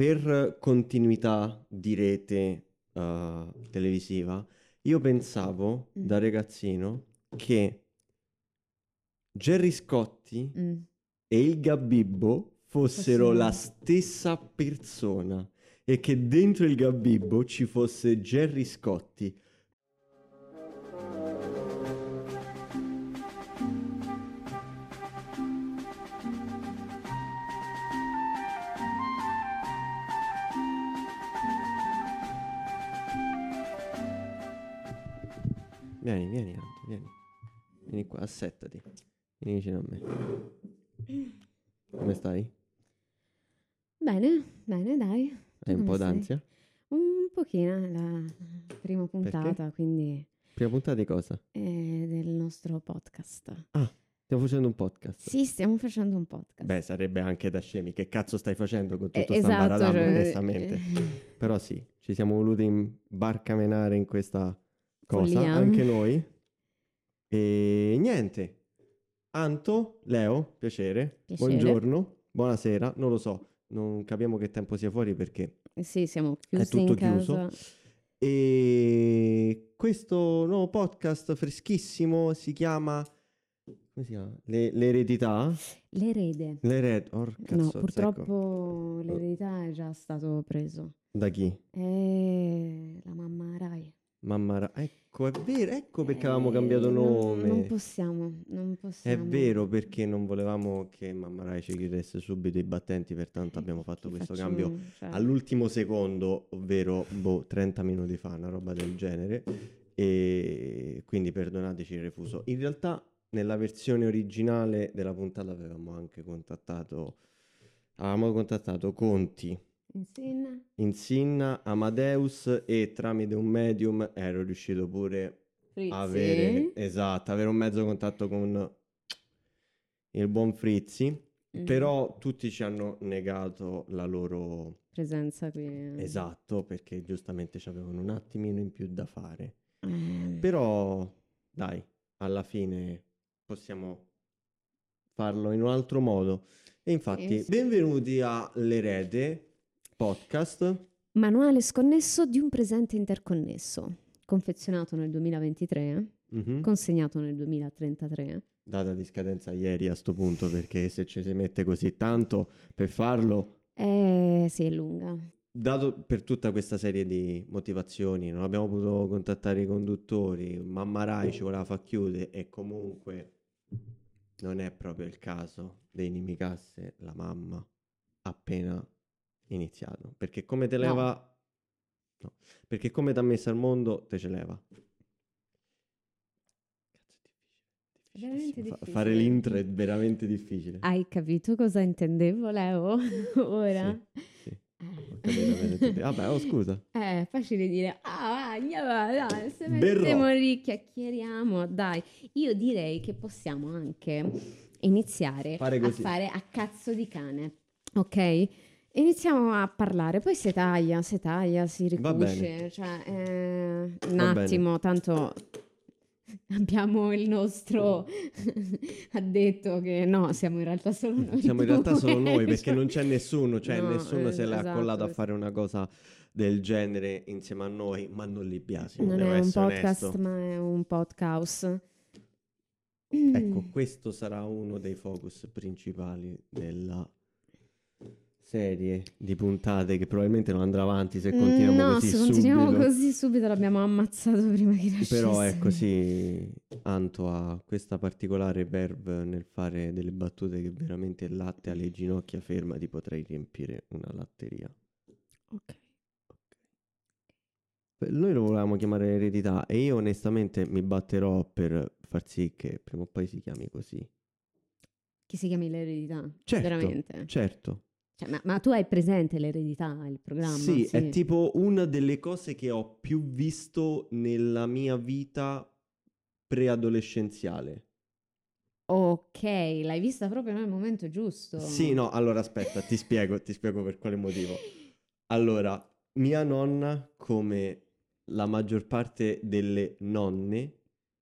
per continuità di rete uh, televisiva, io pensavo Mm. da ragazzino che Gerry Scotti Mm. e il Gabibbo fossero Fossero- la stessa persona e che dentro il Gabibbo ci fosse Gerry Scotti. Vieni, vieni, Anto, vieni. Vieni qua, assettati. Vieni vicino a me. Come stai? Bene, bene, dai. Hai un po' stai? d'ansia? Un pochino, la prima puntata, quindi Prima puntata di cosa? è del nostro podcast. Stiamo facendo un podcast. Sì, stiamo facendo un podcast. Beh, sarebbe anche da scemi. Che cazzo stai facendo con Eh, tutto sta esatto, cioè, onestamente? eh, Però sì, ci siamo voluti imbarcamenare in questa cosa, Follia. anche noi. E niente. Anto, Leo, piacere. Piacere. Buongiorno, buonasera. Non lo so, non capiamo che tempo sia fuori perché Sì, siamo chiusi tutto in chiuso. casa. E questo nuovo podcast freschissimo si chiama... Come si chiama? Le- l'eredità? L'erede. L'ered... Oh, No, cazzo, ecco. purtroppo l'eredità è già stato preso. Da chi? È mamma Rai. Mamma Ra- Ecco, è vero, ecco perché avevamo Eh, cambiato non- nome. Non possiamo, non È possiamo. vero perché non volevamo che Mamma Rai ci chiudesse subito i battenti, pertanto abbiamo fatto Che questo facciamo? cambio Cioè, all'ultimo secondo, ovvero boh, 30 minuti fa, una roba del genere. E quindi perdonateci il refuso. In realtà, nella versione originale della puntata avevamo anche contattato, avevamo contattato Conti, Insinna. Insinna, Amadeus e tramite un medium ero riuscito pure Frizzi. a avere, esatto, avere un mezzo contatto con il buon Frizzi. Mm. Però tutti ci hanno negato la loro Presenza qui. esatto perché giustamente ci avevano un attimino in più da fare. Eh, Però dai, alla fine possiamo farlo in un altro modo. E infatti, Sì, sì. benvenuti a L'Erede podcast. Manuale sconnesso di un presente interconnesso. Confezionato nel 2023, Mhm. consegnato nel 2033. Data di scadenza ieri a sto punto perché se ci si mette così tanto per farlo, Eh, sì, è lunga. dato per tutta questa serie di motivazioni, non abbiamo potuto contattare i conduttori, mamma Rai ci voleva far chiudere e comunque non è proprio il caso dei nimicasse la mamma appena iniziato, perché come te No. leva no, perché come ti ha messo al mondo te ce leva. Fa- fare l'intro è veramente difficile. Hai capito cosa intendevo, Leo? Ora? Sì, sì. Vabbè, oh scusa. Eh, è facile dire, ah, andiamo, dai, se mettiamo lì, chiacchieriamo, dai. Io direi che possiamo anche iniziare Fare a fare a cazzo di cane, ok? Iniziamo a parlare, poi si taglia, si taglia, si bene. ricuce, cioè, eh, un Va bene. attimo, tanto abbiamo il nostro ha detto che no, siamo in realtà solo noi Siamo in realtà solo noi perché non c'è nessuno, cioè No, nessuno eh, se l'è esatto, accollato a es- fare una cosa del genere insieme a noi, ma non li biasimo, Non è un podcast, onesto. ma è un podcast. Ecco, questo sarà uno dei focus principali della serie di puntate che probabilmente non andrà avanti se continuiamo no, così se continuiamo subito. così subito l'abbiamo ammazzato prima che nascesse. Però ecco sì, Anto ha questa particolare verve nel fare delle battute che veramente il latte alle ginocchia ferma ti potrei riempire una latteria. Ok. Noi lo volevamo chiamare eredità e io onestamente mi batterò per far sì che prima o poi si chiami così. Che si chiami l'eredità? Certo, Veramente. certo. Cioè, ma, ma tu hai presente l'eredità, il programma? Sì, è tipo una delle cose che ho più visto nella mia vita preadolescenziale. Ok, l'hai vista proprio nel momento giusto. Sì, no, allora aspetta, ti spiego, ti spiego per quale motivo. Allora, mia nonna, come la maggior parte delle nonne,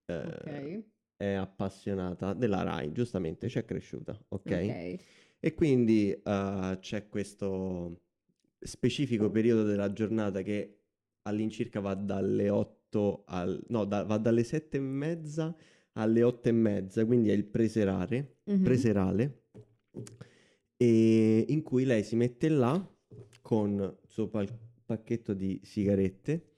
eh, Ok. è appassionata della Rai, giustamente, ci è cresciuta, ok? ok. E quindi eh, c'è questo specifico periodo della giornata che all'incirca va dalle 8 al... no, da- va dalle 7 e mezza alle 8 e mezza, quindi è il preserare, Mhm. preserale, e in cui lei si mette là con il suo pal- pacchetto di sigarette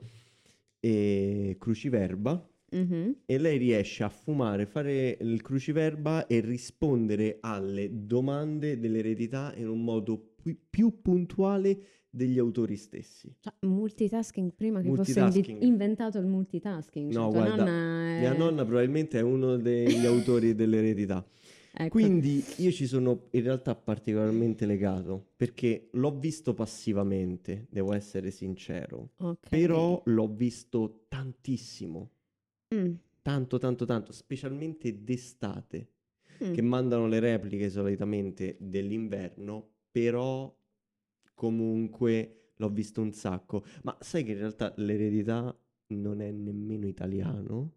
e cruciverba Mhm. e lei riesce a fumare, fare il cruciverba e rispondere alle domande dell'eredità in un modo pi- più puntuale degli autori stessi. Cioè, multitasking prima che fosse Multitasking. invi- inventato il multitasking. Cioè, No, tua guarda, nonna è... Mia nonna probabilmente è uno degli autori dell'eredità. Ecco. Quindi io ci sono in realtà particolarmente legato perché l'ho visto passivamente, devo essere sincero, Ok. però l'ho visto tantissimo, Mm, tanto tanto tanto, specialmente d'estate, mm. che mandano le repliche solitamente dell'inverno, però comunque l'ho visto un sacco. Ma sai che in realtà l'eredità non è nemmeno italiano?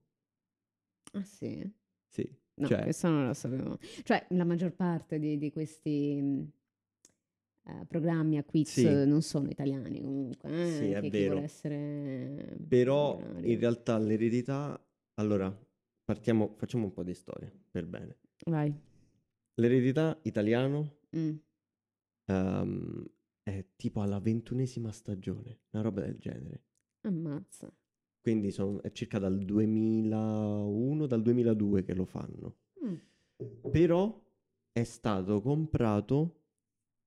Ah sì? Sì, No, cioè, questo non lo sapevo. Cioè, la maggior parte di, di questi eh, programmi a quiz Sì. non sono italiani comunque. eh, Sì, è vero. essere Però in realtà l'eredità, allora, partiamo, facciamo un po' di storia per bene. Vai. L'eredità italiano Mm. ehm, è tipo alla ventunesima stagione, una roba del genere. Ammazza. Quindi son- è circa dal 2001, dal 2002 che lo fanno. Mm. Però è stato comprato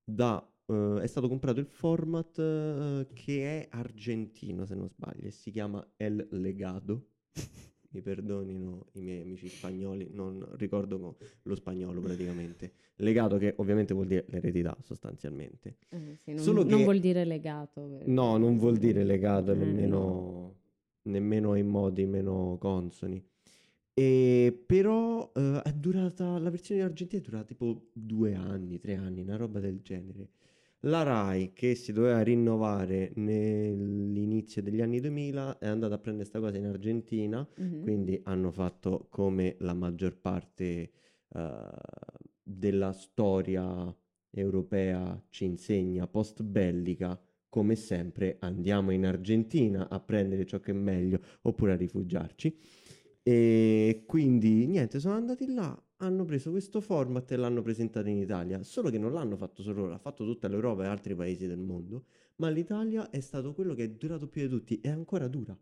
da... eh, è stato comprato il format eh, che è argentino, se non sbaglio, e si chiama El Legado. Mi perdonino i miei amici spagnoli, non ricordo co- lo spagnolo praticamente. Legato che ovviamente vuol dire l'eredità sostanzialmente. Eh, sì, non, Solo non che- vuol dire legato. perché- No, non vuol dire legato Eh, nemmeno, nemmeno ai modi meno consoni. E però eh, è durata, la versione argentina è durata tipo due anni, tre anni, una roba del genere. La Rai, che si doveva rinnovare nell'inizio degli anni 2000, è andata a prendere questa cosa in Argentina, Mhm. quindi hanno fatto come la maggior parte eh, della storia europea ci insegna, post bellica, come sempre andiamo in Argentina a prendere ciò che è meglio oppure a rifugiarci. E quindi niente, sono andati là, hanno preso questo format e l'hanno presentato in Italia. Solo che non l'hanno fatto solo loro, l'ha fatto tutta l'Europa e altri paesi del mondo. Ma l'Italia è stato quello che è durato più di tutti e ancora dura.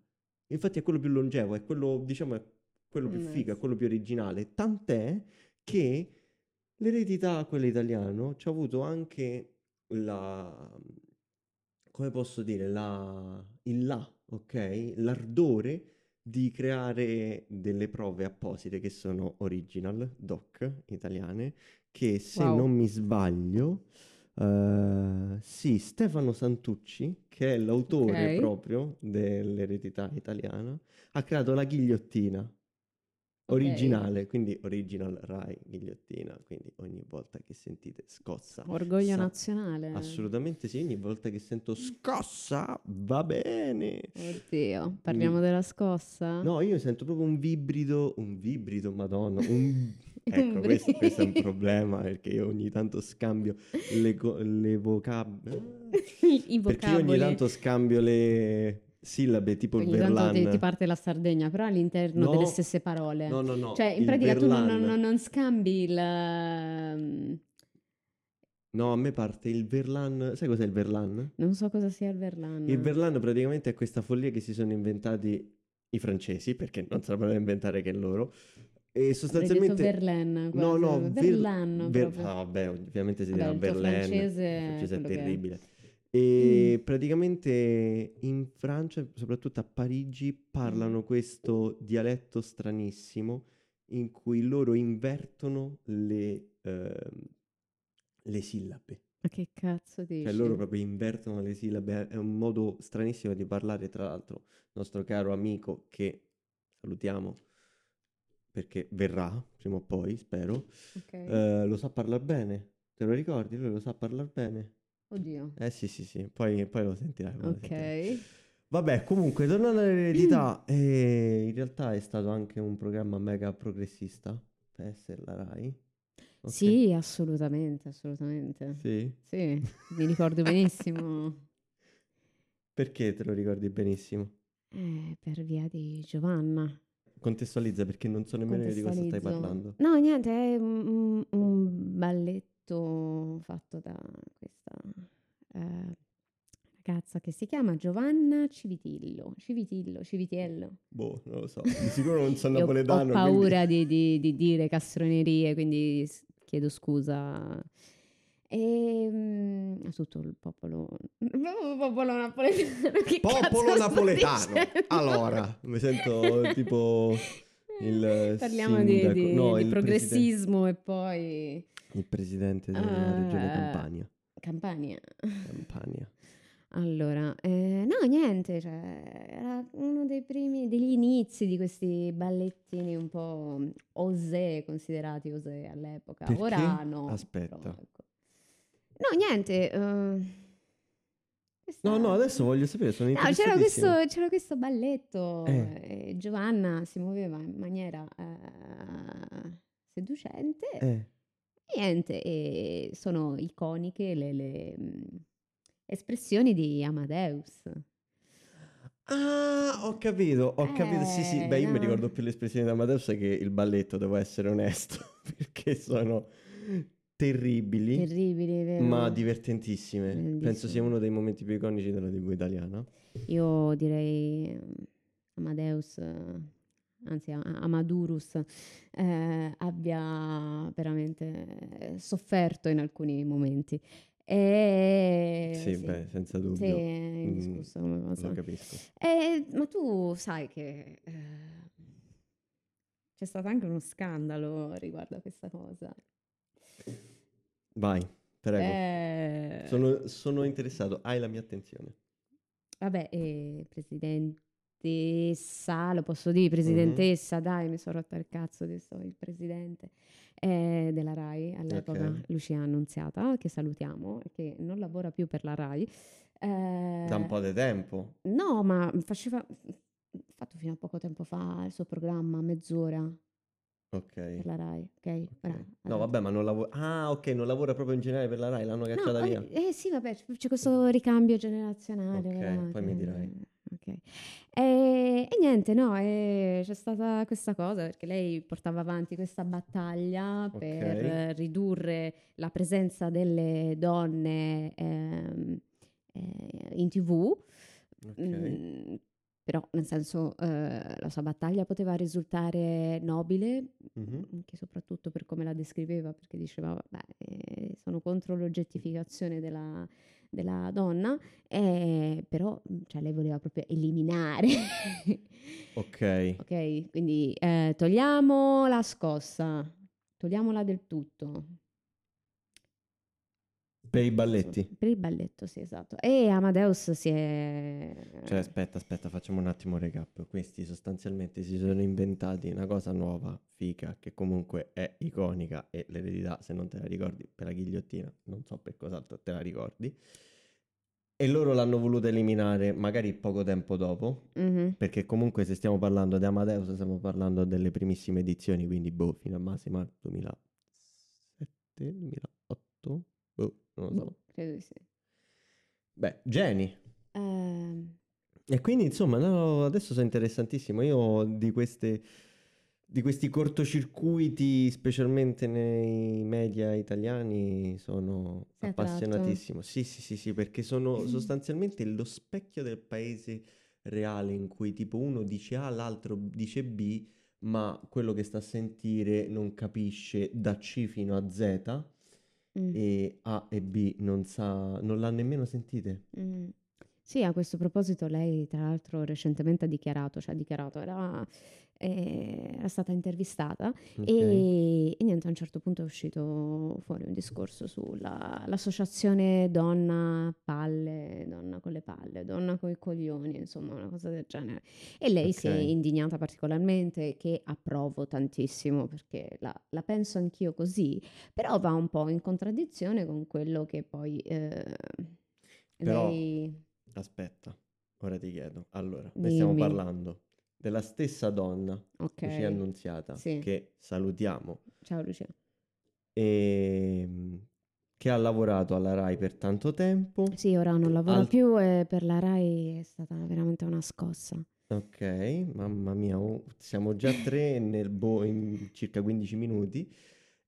Infatti è quello più longevo, è quello, diciamo, è quello più figo, è quello più originale. Tant'è che l'eredità, quella italiano, ci ha avuto anche la, come posso dire, la, il là, ok? L'ardore di creare delle prove apposite che sono original, doc, italiane, che se Wow. non mi sbaglio, eh, sì, Stefano Santucci, che è l'autore Ok. proprio dell'eredità italiana, ha creato la ghigliottina Originale, quindi original Rai ghigliottina, quindi ogni volta che sentite scossa, Orgoglio sa- nazionale. assolutamente sì, ogni volta che sento scossa va bene. Oddio, parliamo Mi- della scossa? No, io sento proprio un vibrido, un vibrido, madonna, un... Ecco, questo, questo è un problema perché io ogni tanto scambio le, co- le vocaboli. I Perché io ogni vocaboli. tanto scambio le sillabe tipo il Ogni tanto ti, verlan. ti parte la Sardegna, però all'interno No, delle stesse parole. No, no, no. Cioè, in il pratica tu non, verlan. non- non scambi il... ehm, No, a me parte il verlan. Sai cos'è il verlan? Non so cosa sia il verlan. Il verlan praticamente è questa follia che si sono inventati i francesi, perché non se la potevano inventare che loro. E sostanzialmente... Verlaine, No, no, ver- Verlan ver- proprio. ah, vabbè, ovviamente si Vabbè, dirà il Verlaine. francese è Il francese è che è. E praticamente in Francia, soprattutto a Parigi, parlano Mm-hmm. questo dialetto stranissimo in cui loro invertono le, ehm, le sillabe. Ma che cazzo dici? Cioè loro proprio invertono le sillabe, è un modo stranissimo di parlare, tra l'altro, il nostro caro amico che salutiamo perché verrà prima o poi, spero, Ok. eh, lo sa parlare bene. Te lo ricordi? Lui lo sa parlare bene. Oddio. Eh sì, sì, sì, poi, poi lo sentirai. poi lo sentirai. Ok. Vabbè, comunque, tornando all'eredità, eh, in realtà è stato anche un programma mega progressista per essere la Rai. Ok? Sì, assolutamente, assolutamente. Sì? Sì, mi ricordo benissimo Perché te lo ricordi benissimo? Eh, per via di Giovanna. Contestualizza perché non so nemmeno di cosa stai parlando. No, niente, è un, un- un balletto fatto da questa eh, ragazza che si chiama Giovanna Civitillo. Civitillo, Civitiello. Boh, non lo so. Di sicuro non sono Io ho napoletano. quindi- paura di, di- di dire castronerie, quindi chiedo scusa. E, a tutto il popolo, il popolo napoletano. Che Popolo napoletano. Allora, mi sento tipo il Parliamo di, sindaco- di- no, di progressismo e poi Il presidente della regione Ah. Campania. Campania. Campania. Allora, eh, no, niente, cioè, era uno dei primi, degli inizi di questi ballettini un po' osè, considerati osè all'epoca. Perché? Ora no. Aspetta. però, ecco. No, niente. eh, questa- No, no, adesso voglio sapere, sono No, c'era questo, c'era questo balletto Eh. e Giovanna si muoveva in maniera eh, seducente. Eh, Niente, e sono iconiche le, le, mh, espressioni di Amadeus. Ah, ho capito, ho capito. Sì, sì. Eh, Beh, io mi no. ricordo più l'espressione di Amadeus che il balletto, devo essere onesto, perché sono terribili, Terribili, vero? ma divertentissime. Penso sia uno dei momenti più iconici della TV italiana. Io direi eh, Amadeus, eh, anzi A- Amadurus, eh, abbia veramente eh, sofferto in alcuni momenti. E, Sì, beh, senza dubbio. Sì, è Mm, come cosa. Lo capisco. Eh, ma tu sai che eh, c'è stato anche uno scandalo riguardo a questa cosa. Vai, prego. Eh, Sono, sono interessato, hai la mia attenzione. Vabbè, eh, presidentessa, lo posso dire, presidentessa, dai, mi sono rotta il cazzo di sto, il presidente eh, della RAI all'epoca, Ok. Lucia Annunziata, che salutiamo, che non lavora più per la RAI. Eh, Da un po' di tempo. No, ma faceva, fatto fino a poco tempo fa il suo programma, mezz'ora Ok. per la RAI, ok? ok. Ora, No, allora- vabbè, ma non lavora. Ah, ok, non lavora proprio in generale per la Rai, l'hanno cacciata No, via. eh, eh, sì, vabbè, c'è questo ricambio generazionale. Ok, poi mi dirai. Ok. E, e niente, no, e c'è stata questa cosa perché lei portava avanti questa battaglia Ok. per eh, ridurre la presenza delle donne ehm, eh, in tv. Ok. Mm, però, nel senso, eh, la sua battaglia poteva risultare nobile, Mhm. anche soprattutto per come la descriveva, perché diceva, vabbè, eh, sono contro l'oggettificazione della, della donna, eh, però mm, cioè, lei voleva proprio eliminare. Ok. ok, quindi eh, togliamo la scossa, togliamola del tutto. Per i balletti. Per il balletto, sì, esatto. E Amadeus si è... Cioè, aspetta, aspetta, facciamo un attimo un recap. Questi sostanzialmente si sono inventati una cosa nuova, fica, che comunque è iconica e l'eredità, se non te la ricordi, per la ghigliottina, non so per cos'altro te la ricordi. E loro l'hanno voluta eliminare magari poco tempo dopo, Mhm. perché comunque se stiamo parlando di Amadeus stiamo parlando delle primissime edizioni, quindi boh, fino a massima 2007, 2008, boh, non lo so. Boh, credo di sì. Beh, Jenny. Ehm, E quindi insomma, no, adesso sono interessantissimo. Io di queste, di questi cortocircuiti, specialmente nei media italiani, sono Sei attratto? appassionatissimo. Sì, sì, sì, sì, perché sono sostanzialmente lo specchio del paese reale in cui tipo uno dice A, l'altro dice B, ma quello che sta a sentire non capisce da C fino a Z mm. e A e B non sa, non l'ha nemmeno sentite. Mm. Sì, a questo proposito lei tra l'altro recentemente ha dichiarato, cioè ha dichiarato, era, eh, era stata intervistata Ok. e, e niente, a un certo punto è uscito fuori un discorso sull'associazione donna palle, donna con le palle, donna con i coglioni, insomma una cosa del genere. E lei si è indignata particolarmente, che approvo tantissimo perché la, la penso anch'io così, però va un po' in contraddizione con quello che poi... eh, Però- lei... Aspetta, ora ti chiedo. Allora, noi stiamo parlando della stessa donna, Ok. Lucia Annunziata, Sì. che salutiamo. Ciao Lucia. E che ha lavorato alla Rai per tanto tempo. Sì, ora non lavora Al- più e per la Rai è stata veramente una scossa. Ok, mamma mia, oh, siamo già tre nel boh, in circa 15 minuti.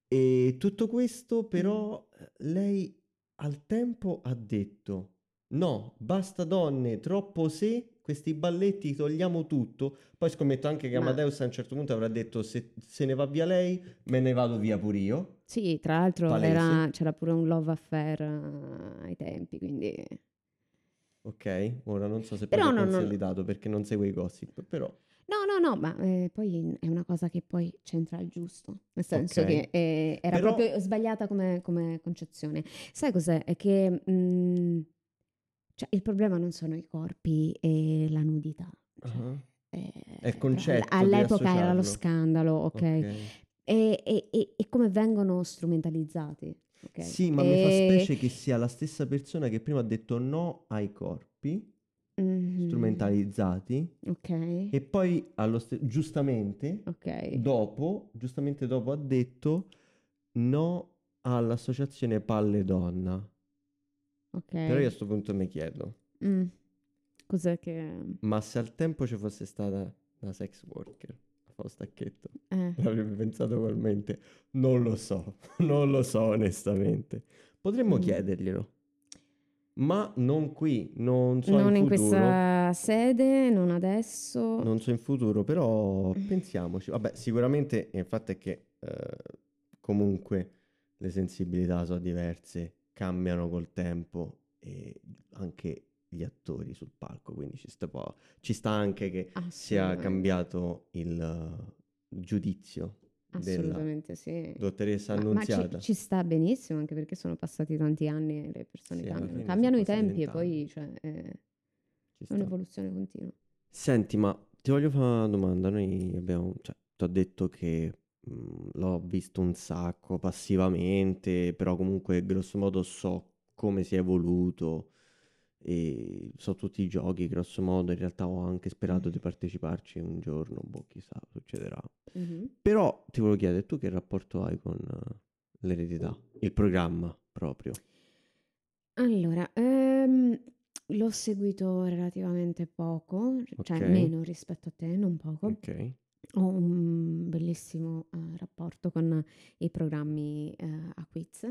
E tutto questo però eh, lei al tempo ha detto no, basta donne, troppo se, questi balletti togliamo tutto. Poi scommetto anche che Ma- Amadeus a un certo punto avrà detto se se ne va via lei, me ne vado via pure io. Sì, tra l'altro era- c'era pure un love affair eh, ai tempi, quindi... Ok, ora non so se Però poi si è no, no, no. consolidato perché non segue i gossip, però No, no, no, ma eh, poi è una cosa che poi c'entra il giusto, nel senso Ok. che eh, era Però- proprio sbagliata come, come concezione. Sai cos'è? È che mm, cioè, il problema non sono i corpi e la nudità. cioè, eh, È il concetto All'epoca era lo scandalo, ok? ok. E, e- e- e come vengono strumentalizzati. ok? Sì, ma mi fa specie che sia la stessa persona che prima ha detto no ai corpi Mhm, strumentalizzati Ok, e poi allo ste- giustamente ok. dopo, giustamente dopo ha detto no all'associazione Palle Donna. Ok. Però io a questo punto mi chiedo, Mm. Cos'è che... ma se al tempo ci fosse stata una sex worker, a stacchetto, eh, l'avrebbe pensato ugualmente? Non lo so, non lo so onestamente. Potremmo Mm. chiederglielo. Ma non qui, non so non in in futuro. questa sede, non adesso. Non so in futuro, però pensiamoci. Vabbè, sicuramente il fatto è che eh, comunque le sensibilità sono diverse, cambiano col tempo e anche gli attori sul palco, quindi ci sta, po- ci sta anche che sia cambiato il eh, giudizio Assolutamente sì. dottoressa Ma, ma ci, Annunziata. ci sta benissimo, anche perché sono passati tanti anni e le persone Sì, cambiano. Cambiano i tempi e poi cioè, Ci è un'evoluzione continua. Senti, ma ti voglio fare una domanda. Noi abbiamo, cioè, ti ho detto che l'ho visto un sacco passivamente, però comunque grosso modo so come si è evoluto e so tutti i giochi, grosso modo. In realtà ho anche sperato di parteciparci un giorno, boh, chissà, succederà. Mhm. Però ti volevo chiedere, tu che rapporto hai con l'eredità? Il programma proprio. Allora, ehm, l'ho seguito relativamente poco, cioè meno rispetto a te, non poco. Ok. Ho un bellissimo eh, rapporto con i programmi eh, a quiz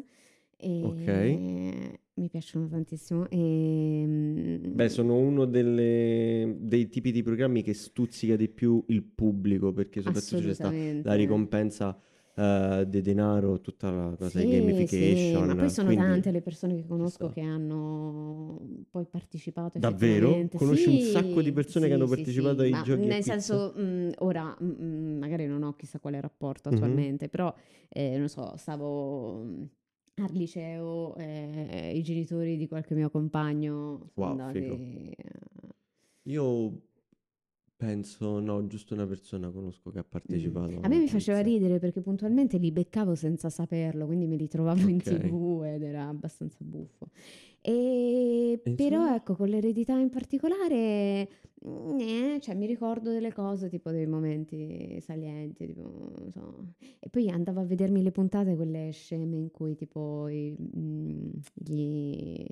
e mi piacciono tantissimo. E, mm, Beh, sono uno delle- dei tipi di programmi che stuzzica di più il pubblico, perché soprattutto c'è sta assolutamente. la ricompensa eh, di denaro, tutta la cosa di Sì, sì, gamification. ma poi sono quindi- tante le persone che conosco che hanno poi partecipato Davvero? Conosci un Sì, sacco di persone che sì, hanno sì, partecipato sì, ai ma giochi Nel senso, mh, ora mh, mh, magari non ho chissà quale rapporto Mhm. attualmente, però eh, non so, stavo al liceo, eh, i genitori di qualche mio compagno sono Wow, andati. eh, Io penso, no, giusto una persona conosco che ha partecipato. A me mi faceva ridere perché puntualmente li beccavo senza saperlo, quindi me li trovavo in tv ed era abbastanza buffo. E E però ecco, con l'eredità in particolare, mm, eh, cioè mi ricordo delle cose, tipo dei momenti salienti, tipo, non so. E poi andavo a vedermi le puntate, quelle sceme in cui tipo i, mm, gli,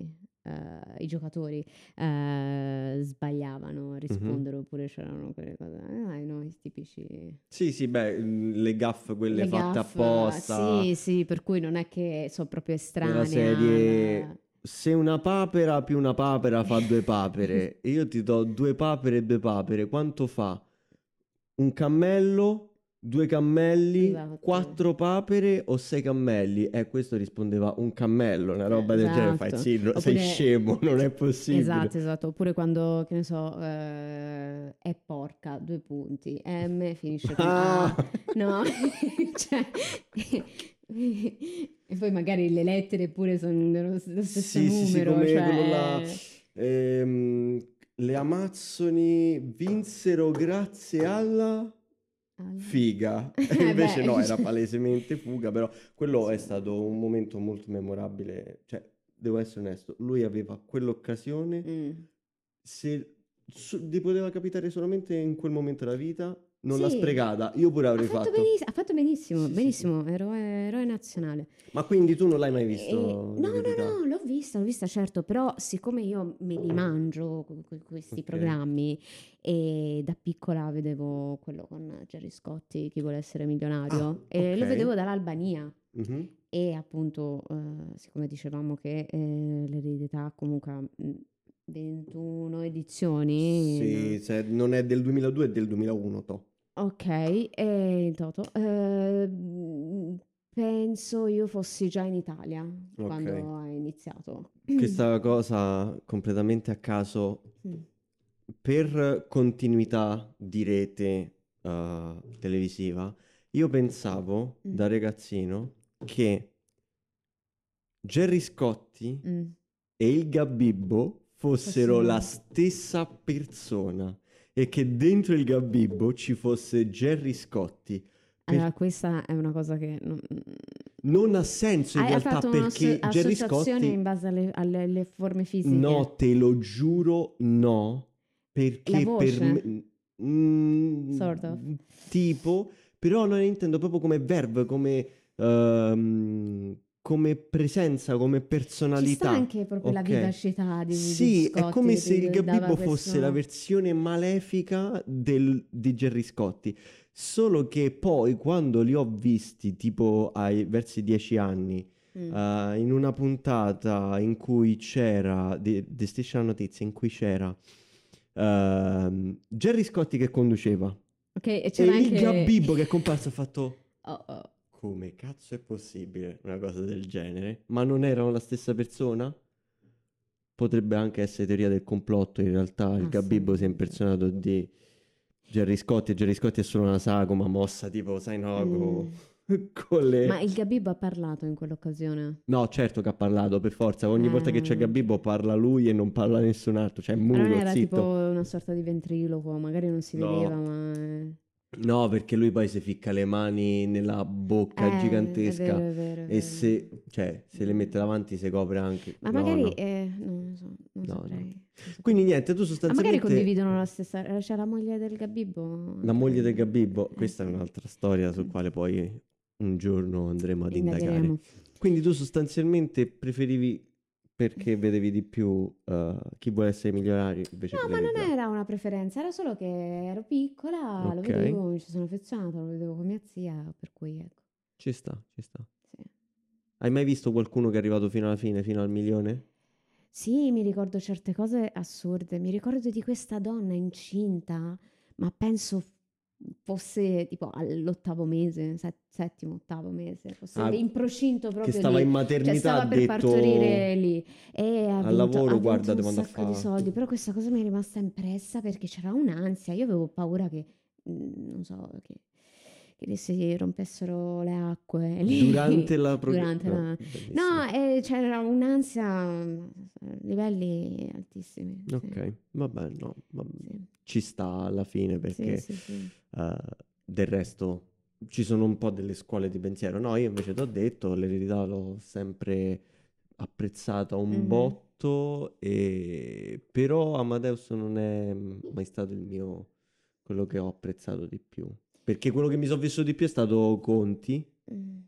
eh, i giocatori eh, sbagliavano a rispondere oppure c'erano quelle cose, ah, no, i tipici... Sì, sì, beh, mm, le gaffe quelle Le fatte gaff, apposta. Sì, sì, per cui non è che sono proprio estranea. serie- Se una papera più una papera fa due papere, e io ti do due papere e due papere, quanto fa? Un cammello, due cammelli, Esatto. quattro papere o sei cammelli? E questo rispondeva un cammello, una roba del genere. Fai, Esatto. sì, no- sei Oppure- scemo, non è possibile. Esatto, esatto. Oppure quando, che ne so, eh, è porca, due punti. M finisce con Ah! A. No, cioè... e poi magari le lettere pure sono dello, stesso Sì, sì, sì, numero. come cioè... là. Ehm, le Amazzoni vinsero grazie alla Al- figa. Eh, invece no, era palesemente fuga, però quello è stato un momento molto memorabile. Cioè, devo essere onesto, lui aveva quell'occasione, Mm. se su- gli poteva capitare solamente in quel momento della vita, non l'ha Sì. sprecata. Io pure Ha avrei fatto, fatto. benis- ha fatto benissimo, Sì, sì, benissimo, eroe, eroe nazionale. Ma quindi tu non l'hai mai E- visto? no, no, no, l'ho vista, l'ho vista, certo, però siccome io me li mangio que- que- questi Ok. programmi e da piccola vedevo quello con Gerry Scotti, Chi vuole essere milionario, Ah, e lo vedevo dall'Albania. Mhm. E appunto, eh, siccome dicevamo che eh, l'eredità comunque ha mh, 21 edizioni, Sì, se non è del 2002 è del 2001, to. Ok, e in toto. eh, mh, penso io fossi già in Italia quando ha iniziato. Questa cosa completamente a caso Mm. per continuità di rete eh, televisiva, io pensavo Mm. da ragazzino che Gerry Scotti Mm. e il Gabibbo fossero Fossero- la stessa persona e che dentro il Gabibbo ci fosse Gerry Scotti. Per- Allora, questa è una cosa che non... Non ha senso in Hai realtà fatto perché un'associazione Scotti in base alle, alle- alle forme fisiche? No, te lo giuro, no. Perché per me. Mm, Sort of. Tipo, però non intendo proprio come verb, come, ehm, come presenza, come Ci sta personalità. anche proprio la ok. vivacità di, di Sì, è Scotti come che se il Gabibbo fosse la versione malefica del- di Gerry Scotti. Solo che poi, quando li ho visti, tipo ai, verso i dieci anni, Mm. eh, in una puntata in cui c'era, di, di Striscia la Notizia, in cui c'era ehm, Gerry Scotti che conduceva Ok, e e c'era il anche... Gabibbo che è comparso ha fatto Oh, oh. Come cazzo è possibile una cosa del genere? Ma non erano la stessa persona? Potrebbe anche essere teoria del complotto, in realtà il Ah, Gabibbo si è impersonato di Gerry Scotti e Gerry Scotti è solo una sagoma mossa tipo, sai no, co- con le... Ma il Gabibbo ha parlato in quell'occasione? No, certo che ha parlato, per forza. Ogni volta che c'è Ah. Gabibbo parla lui e non parla nessun altro. Cioè, è muto, non era zitto. tipo una sorta di ventriloquo, magari non si No. vedeva, ma... eh, No, perché lui poi si ficca le mani nella bocca Eh, gigantesca. È vero, è vero, è E vero. se, cioè, se le mette davanti si copre anche. Ma No, magari... no. eh, no, non lo so, non No, saprei. no. non saprei. Quindi niente, tu Ma magari sostanzialmente... condividono la stessa... C'è la moglie del Gabibbo? La moglie del Gabibbo, Eh, questa è un'altra storia sul quale poi un giorno andremo ad indagare. Indagheremo. Quindi tu sostanzialmente preferivi perché vedevi di più eh, chi vuole essere milionario invece No, ma non era una preferenza, era solo che ero piccola, lo Ok. vedevo, mi ci sono affezionata, lo vedevo con mia zia, per cui ecco, Ci sta, ci sta. sì. Hai mai visto qualcuno che è arrivato fino alla fine, fino al milione? Sì, mi ricordo certe cose assurde. Mi ricordo di questa donna incinta, ma penso fosse tipo all'ottavo mese, set- settimo, ottavo mese, fosse Ah, in procinto proprio che stava lì. in Cioè maternità stava ha per partorire lì. E ha al vinto, lavoro, ha guarda, devo andare a sacco di fa soldi, però questa cosa mi è rimasta impressa perché c'era un'ansia, io avevo paura che, mm, non so, che, che le si rompessero le acque lì. durante la pro- Durante no, la-. No, eh, c'era un'ansia mm, a livelli altissimi. sì, Ok, vabbè, no, vabbè, sì, ci sta alla fine sì, perché sì, sì. eh, del resto ci sono un po' delle scuole di pensiero. No, io invece ti ho detto, l'eredità l'ho sempre apprezzata un Mhm. botto, e... però Amadeus non è mai stato il mio, quello che ho apprezzato di più. Perché quello che mi sono visto di più è stato Conti, Mm.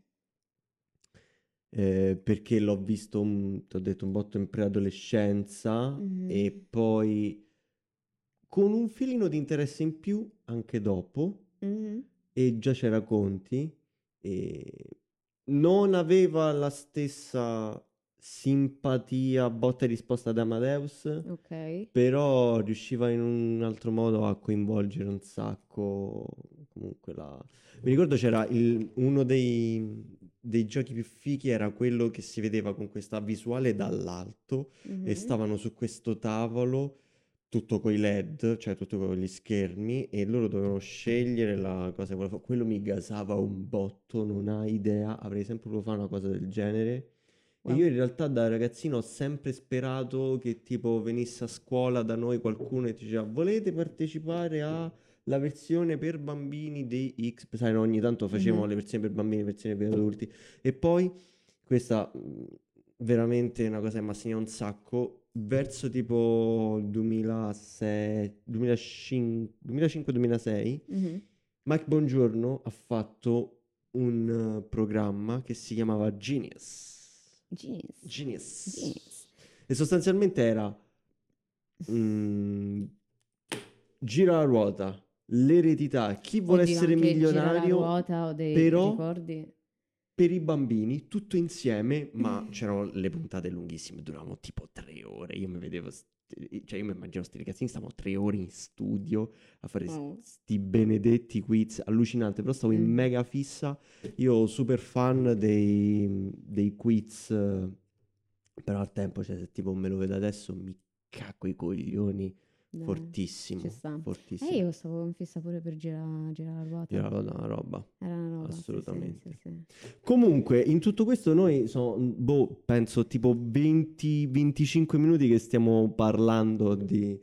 eh, perché l'ho visto, ti ho detto, un botto in preadolescenza Mhm. e poi con un filino di interesse in più anche dopo Mhm. e già c'era Conti e non aveva la stessa simpatia botta e risposta ad Amadeus, Ok. però riusciva in un altro modo a coinvolgere un sacco comunque la... Mi ricordo c'era il- uno dei, dei giochi più fichi era quello che si vedeva con questa visuale dall'alto e Mhm. stavano su questo tavolo tutto con i LED, cioè tutto con gli schermi e loro dovevano scegliere la cosa che volevano fare. Quello mi gasava un botto, non hai idea, avrei sempre voluto fare una cosa del genere. E io in realtà da ragazzino ho sempre sperato che tipo venisse a scuola da noi qualcuno e ti diceva volete partecipare alla versione per bambini dei X, sai, no, ogni tanto facevano Mhm. le versioni per bambini, le versioni per adulti e poi questa veramente una cosa che mi assegna un sacco verso tipo 2006 2005 2005-2006 Mhm. Mike Bongiorno ha fatto un uh, programma che si chiamava Genius. Genius. Genius. Genius. E sostanzialmente era mm, gira la ruota, l'eredità, chi vuole Oddio, essere milionario ruota dei però- ricordi. per i bambini, tutto insieme, ma c'erano le puntate lunghissime, duravano tipo tre ore. Io mi vedevo, cioè io mi immagino sti ragazzini, stavano tre ore in studio a fare sti benedetti quiz, allucinante, però stavo in Mm. mega fissa. Io super fan dei, dei quiz, eh, però al tempo, cioè se tipo me lo vedo adesso, mi cacco i coglioni, fortissimo, fortissimo. E io stavo in fissa pure per girare gira la ruota. Ero una roba. Era una roba. sì, sì, Assolutamente. sì, sì. Comunque, in tutto questo noi sono, boh, penso tipo 20-25 minuti che stiamo parlando di,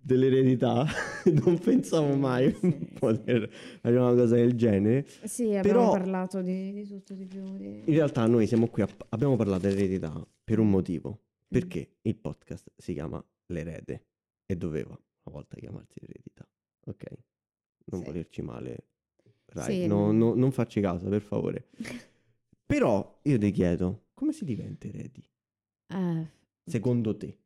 dell'eredità. non pensavo mai sì, poter fare una cosa del genere. Sì, abbiamo Però- parlato di, di tutto di più. Di... In realtà noi siamo qui, a- abbiamo parlato dell'eredità per un motivo. Mm. Perché il podcast si chiama L'erede e doveva una volta chiamarsi Eredità. Ok? Non Sì. volerci male. Rai, Sì, no- no. no- non facci caso, per favore. Però io ti chiedo, come si diventa eredi? Eh, Secondo te?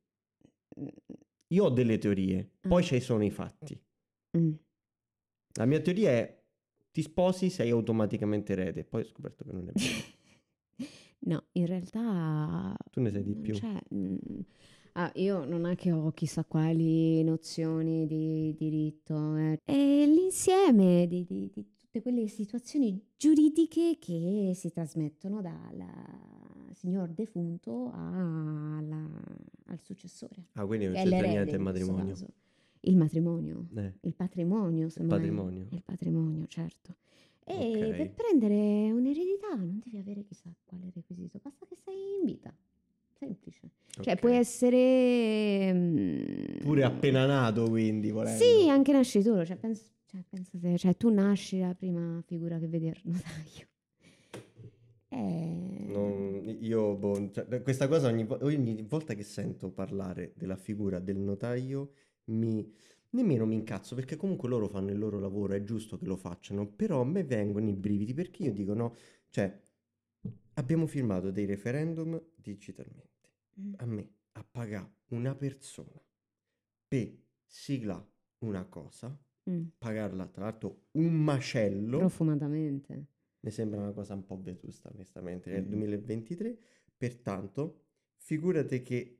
Io ho delle teorie, poi ci sono i fatti. mm. La mia teoria è ti sposi, sei automaticamente erede. Poi ho scoperto che non è vero. No, in realtà... Tu ne sai di mm, più. Cioè, mm, ah, io non è che ho chissà quali nozioni di diritto. eh. È l'insieme di, di- di tutte quelle situazioni giuridiche che si trasmettono dal signor defunto alla- al successore. Ah, quindi non c'entra niente il matrimonio. Il matrimonio. Eh, Il patrimonio, semmai. patrimonio. Il patrimonio, certo. E Ok. per prendere un'eredità non devi avere chissà quale requisito, basta che sei in vita. Semplice. Cioè, Ok. puoi essere... mm, Pure appena nato, quindi, volendo. Sì, anche nascituro. Cioè, pens- cioè, pensate, cioè, tu nasci la prima figura che vedi al notaio. Eh, Non- io, boh, cioè, questa cosa ogni, ogni volta che sento parlare della figura del notaio mi nemmeno mi incazzo perché comunque loro fanno il loro lavoro, è giusto che lo facciano, però a me vengono i brividi perché io dico no, cioè abbiamo firmato dei referendum digitalmente. Mm, A me a pagare una persona per siglare una cosa, mm, pagarla tra l'altro un macello. profumatamente. Mi sembra una cosa un po' vetusta, onestamente, nel Mm. 2023. Pertanto, figurate che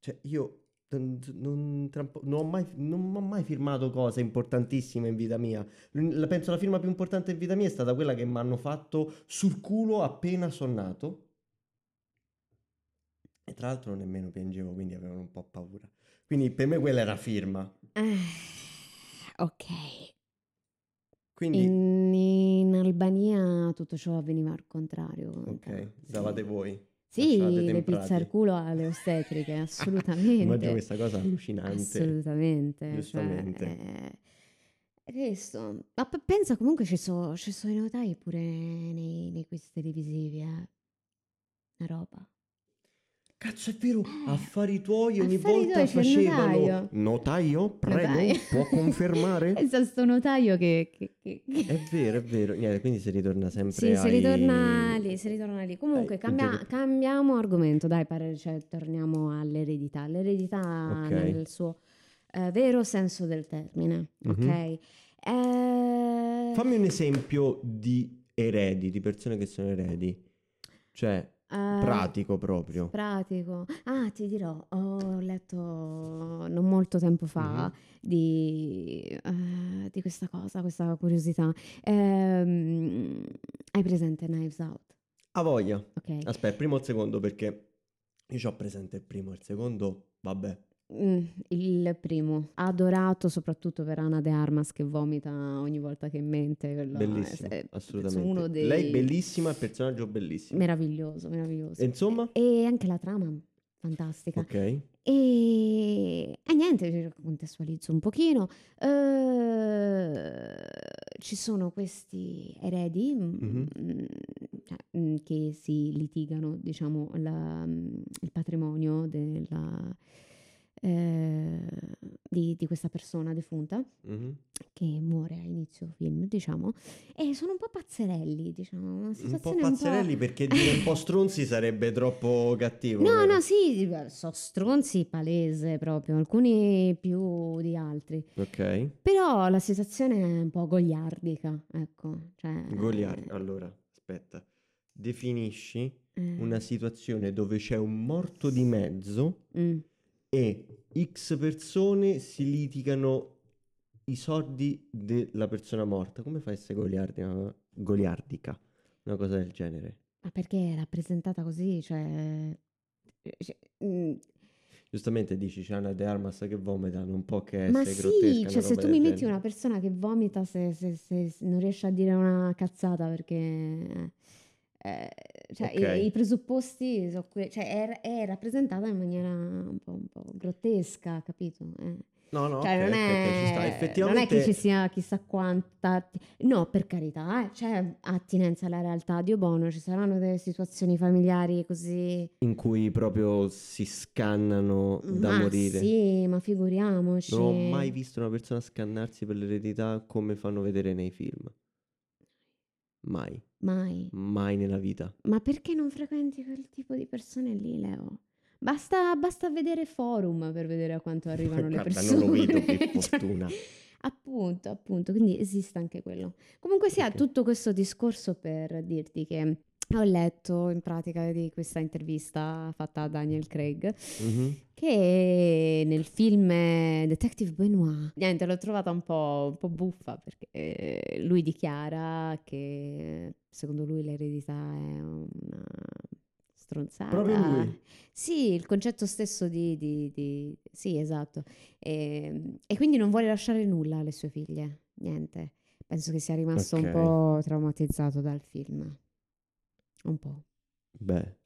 cioè, io non, non- ho mai, non ho mai firmato cose importantissime in vita mia. La- penso la firma più importante in vita mia è stata quella che mi hanno fatto sul culo appena sono nato. E tra l'altro nemmeno piangevo, quindi avevano un po' paura. Quindi per me quella era firma. Eh, ok. Quindi, In, in Albania tutto ciò avveniva al contrario. ok, Sì. davate voi. Sì, le pizze al culo alle ostetriche, Immagino assolutamente. questa cosa allucinante. Assolutamente. cioè, Giustamente. eh, è questo. Ma p- pensa comunque ci sono i notai pure nei, nei quiz televisivi, eh. Una roba. Cazzo, è vero, Eh, affari tuoi ogni affari volta tuoi, facevano. notaio. Notaio, prego, Notaio. può confermare? Pensa sto notaio che... che- che- È vero, è vero. Niente, quindi si ritorna sempre Sì, si ai- ritorna lì, si ritorna lì. Comunque, ai cambia- cambiamo argomento, dai, pare, cioè, torniamo all'eredità. L'eredità Ok. nel suo eh, vero senso del termine, Mhm. ok? Eh, Fammi un esempio di eredi, di persone che sono eredi. Cioè, eh, pratico proprio. Pratico. Ah, ti dirò, ho letto non molto tempo fa Mhm. di, eh, di questa cosa, questa curiosità. Ehm, hai presente Knives Out? A voglia. Ok. Aspetta, primo o il secondo perché io ho presente il primo, il secondo, vabbè. Mm, il primo, adorato soprattutto per Ana De Armas che vomita ogni volta che mente. Bellissimo, è- assolutamente. dei- Lei bellissima, il personaggio bellissimo. Meraviglioso, meraviglioso. E insomma? E anche la trama, fantastica. Ok. E, e niente, contestualizzo un pochino. Eh, ci sono questi eredi mm, Mhm. mm, cioè, mm, che si litigano, diciamo, la- il patrimonio della, eh, di, di questa persona defunta Mhm. che muore a inizio film, diciamo, e sono un po' pazzerelli, diciamo, Un po' pazzerelli perché dire un po' stronzi sarebbe troppo cattivo. No, vero? no, sì, sono stronzi palese proprio, alcuni più di altri. Ok. Però la situazione è un po' goliardica, ecco. Cioè, Goliardi. Allora, aspetta. Definisci eh, una situazione dove c'è un morto di mezzo mm. E X persone si litigano i soldi della persona morta. Come fa a essere goliardica? goliardica? Una cosa del genere. Ma perché è rappresentata così? Cioè, cioè, mm, Giustamente dici c'è una De Armas che vomita, non può che ma essere sì, grottesca. una cioè se tu mi metti genere. una persona che vomita se, se- se- se non riesce a dire una cazzata perché... eh, cioè, i- Ok. i, presupposti sono que- cioè, è, è rappresentata in maniera un po', un po' grottesca, capito? Eh. No, no, Cioè, ok, non, è, Effettivamente non è che ci sia chissà quanta... No, per carità, eh, c'è attinenza alla realtà, Dio buono, ci saranno delle situazioni familiari così... in cui proprio si scannano da ma morire. sì, ma figuriamoci. Non ho mai visto una persona scannarsi per l'eredità come fanno vedere nei film. Mai, Mai. mai nella vita. Ma perché non frequenti quel tipo di persone lì, Leo? Basta, basta vedere forum per vedere a quanto arrivano le persone. non lo vedo per Cioè, fortuna. appunto, appunto, quindi esiste anche quello. Comunque sia, Ok. tutto questo discorso per dirti che ho letto in pratica di questa intervista fatta a Daniel Craig Mhm. che nel film Detective Benoit, niente, l'ho trovata un po', un po' buffa perché eh, lui dichiara che secondo lui l'eredità è una stronzata. Proprio lui? Sì, il concetto stesso di... di- di- Sì, esatto. E, e quindi non vuole lasciare nulla alle sue figlie, niente. Penso che sia rimasto un Ok. po' traumatizzato dal film. Un po', Beh,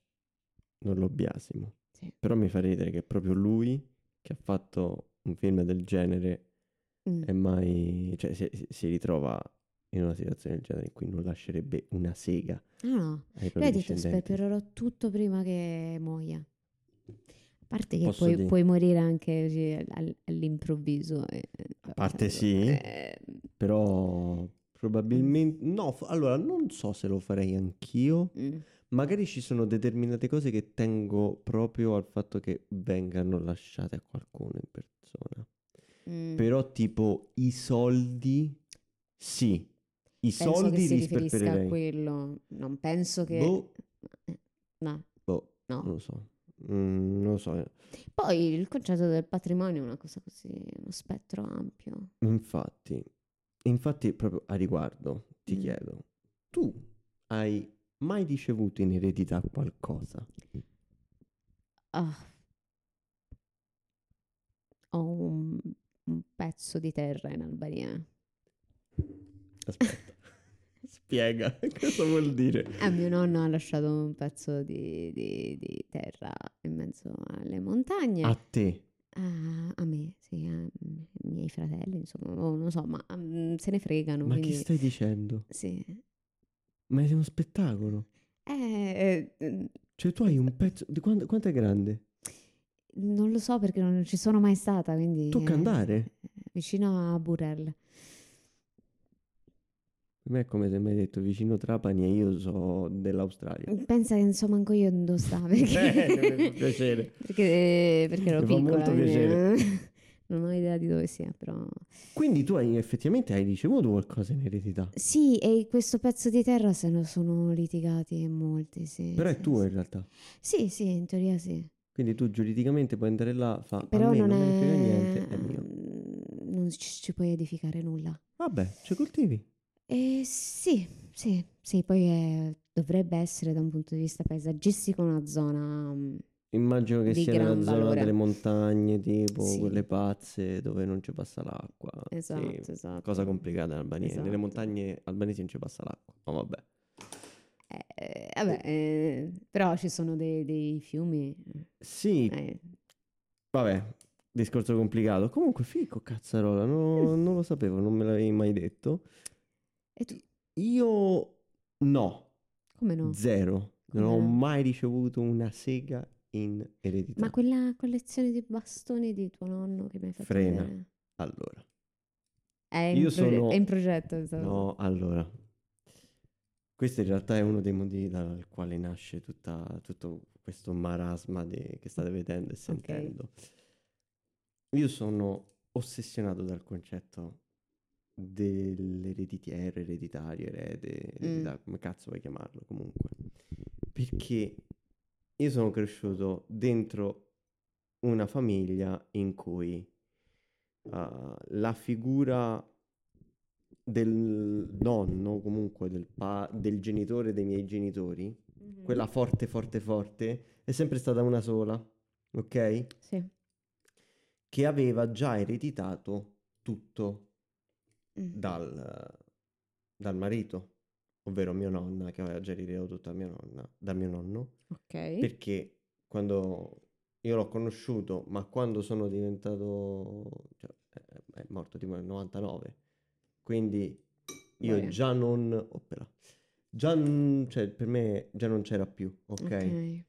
non lo biasimo. sì. Però mi fa ridere che è proprio lui che ha fatto un film del genere Mm. e mai... Cioè, si, si- ritrova in una situazione del genere in cui non lascerebbe una sega Ah, no. Lui ha detto sperpererò tutto prima che muoia. A parte che Posso puoi, puoi morire anche all- all'improvviso. e- A parte sì. eh, Però probabilmente... No, allora non so se lo farei anch'io. mm, Magari ci sono determinate cose che tengo proprio al fatto che vengano lasciate a qualcuno in persona. mm. Però tipo i soldi, sì. I penso soldi che si li riferisca a sperpererei. quello. Non penso che... Boh, No, boh, no. non lo so. Mm, non lo so. Poi il concetto del patrimonio è una cosa così, uno spettro ampio. Infatti, infatti proprio a riguardo ti Mm. chiedo, tu hai mai ricevuto in eredità qualcosa? Ah. Ho un, un pezzo di terra in Albania. Aspetta, spiega cosa vuol dire. Eh, mio nonno ha lasciato un pezzo di, di- di terra in mezzo alle montagne. A te. Ah, a me, sì, ai miei fratelli, insomma, oh, non lo so, ma mm, se ne fregano. Ma quindi, che stai dicendo? Sì. Ma è uno spettacolo. Eh, eh, Cioè tu hai un pezzo... Di quanto, quanto è grande? non lo so perché non ci sono mai stata, quindi... Tocca eh, andare? vicino a Burrell. Per me è come se mi hai detto vicino Trapani e io so dell'Australia. Pensa che insomma anche io non sta perché, Eh, piacere. perché, perché ero Mi fa piccola, molto piacere. eh, non ho idea di dove sia, però... Quindi tu hai, effettivamente hai ricevuto qualcosa in eredità. Sì, e questo pezzo di terra se ne sono litigati molti, sì. Però è sì, tuo sì. in realtà. Sì, sì, in teoria sì. Quindi tu giuridicamente puoi andare là, fa Però a me non, non, è... niente, è mio. Non ci, ci puoi edificare nulla. Vabbè, ci coltivi. Eh, sì, sì, sì, poi è- dovrebbe essere da un punto di vista paesaggistico una zona... mm, Immagino che Di sia nella gran zona valore. delle montagne, tipo Sì. quelle pazze dove non ci passa l'acqua. Sì, Esatto, esatto. cosa complicata in Albania. Nelle Esatto. montagne albanesi non ci passa l'acqua. Ma vabbè. Eh, vabbè, eh, però ci sono dei, dei fiumi. Sì, eh, vabbè, discorso complicato. Comunque, fico, cazzarola, no- non lo sapevo, non me l'avevi mai detto. E tu, Io no, come no? zero. Come non ho no? mai ricevuto una sega in eredità. Ma quella collezione di bastoni di tuo nonno che mi hai fatto Frena. vedere? Allora, È in, Io proge- sono... è in progetto. cosa. No, allora, questo in realtà è uno dei motivi dal quale nasce tutta, tutto questo marasma di- che state vedendo e sentendo. Io sono ossessionato dal concetto dell'ereditiero, ereditario, erede, eredità, come cazzo vuoi chiamarlo comunque. Perché io sono cresciuto dentro una famiglia in cui uh, la figura del nonno, comunque del, pa- del genitore dei miei genitori, Mhm. quella forte, forte, forte, è sempre stata una sola, ok? Sì. Che aveva già ereditato tutto Mm. dal, dal marito, ovvero mia nonna, che aveva già da mia nonna, da mio nonno, Ok. perché quando io l'ho conosciuto, ma quando sono diventato, cioè, è, morto tipo nel 99, quindi io Boia. già non, oppela, già, cioè, per me già non c'era più, ok? Ok.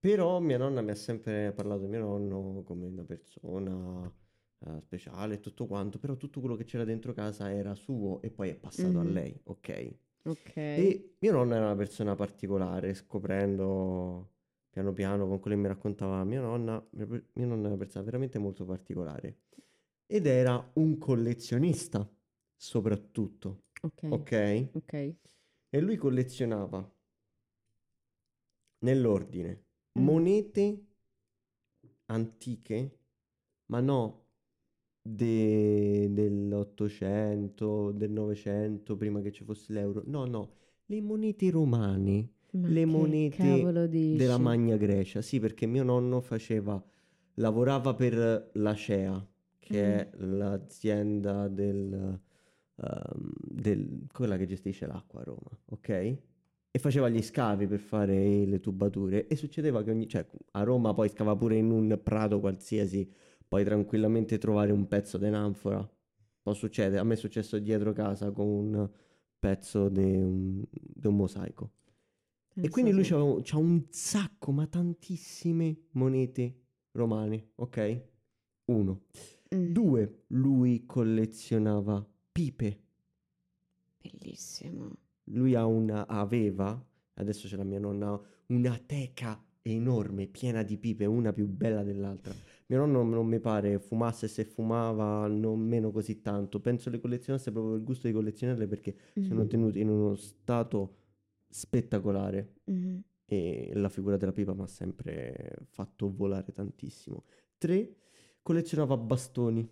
Però mia nonna mi ha sempre parlato di mio nonno come una persona eh, speciale tutto quanto, però tutto quello che c'era dentro casa era suo e poi è passato a Mhm. lei, ok? Ok. E mio nonno era una persona particolare, scoprendo piano piano con quello che mi raccontava mia nonna, mia, mia nonna è una persona veramente molto particolare. Ed era un collezionista, soprattutto, Ok. ok? Ok. E lui collezionava nell'ordine Mm. monete antiche, ma no de- dell'Ottocento, del Novecento, prima che ci fosse l'euro. No, no, le monete romane, Ma le monete della? Magna Grecia. Sì, perché mio nonno faceva, lavorava per l'Acea, che è l'azienda del, ehm, del- quella che gestisce l'acqua a Roma, ok? E faceva gli scavi per fare le tubature e succedeva che ogni, cioè a Roma poi scava pure in un prato qualsiasi, puoi tranquillamente trovare un pezzo di un'anfora. Può succedere, a me è successo dietro casa con un pezzo di un, un mosaico. E Pensa quindi lui c'ha, c'ha un sacco, ma tantissime monete romane, ok? Uno. Mm, Due, lui collezionava pipe. Bellissimo. Lui ha una, aveva, adesso c'è la mia nonna, una teca enorme, piena di pipe, una più bella dell'altra. Mio nonno non mi pare fumasse, se fumava non meno così tanto. Penso le collezionasse proprio per il gusto di collezionarle perché sono Mhm, tenute in uno stato spettacolare mhm. e la figura della pipa mi ha sempre fatto volare tantissimo. Tre, collezionava bastoni.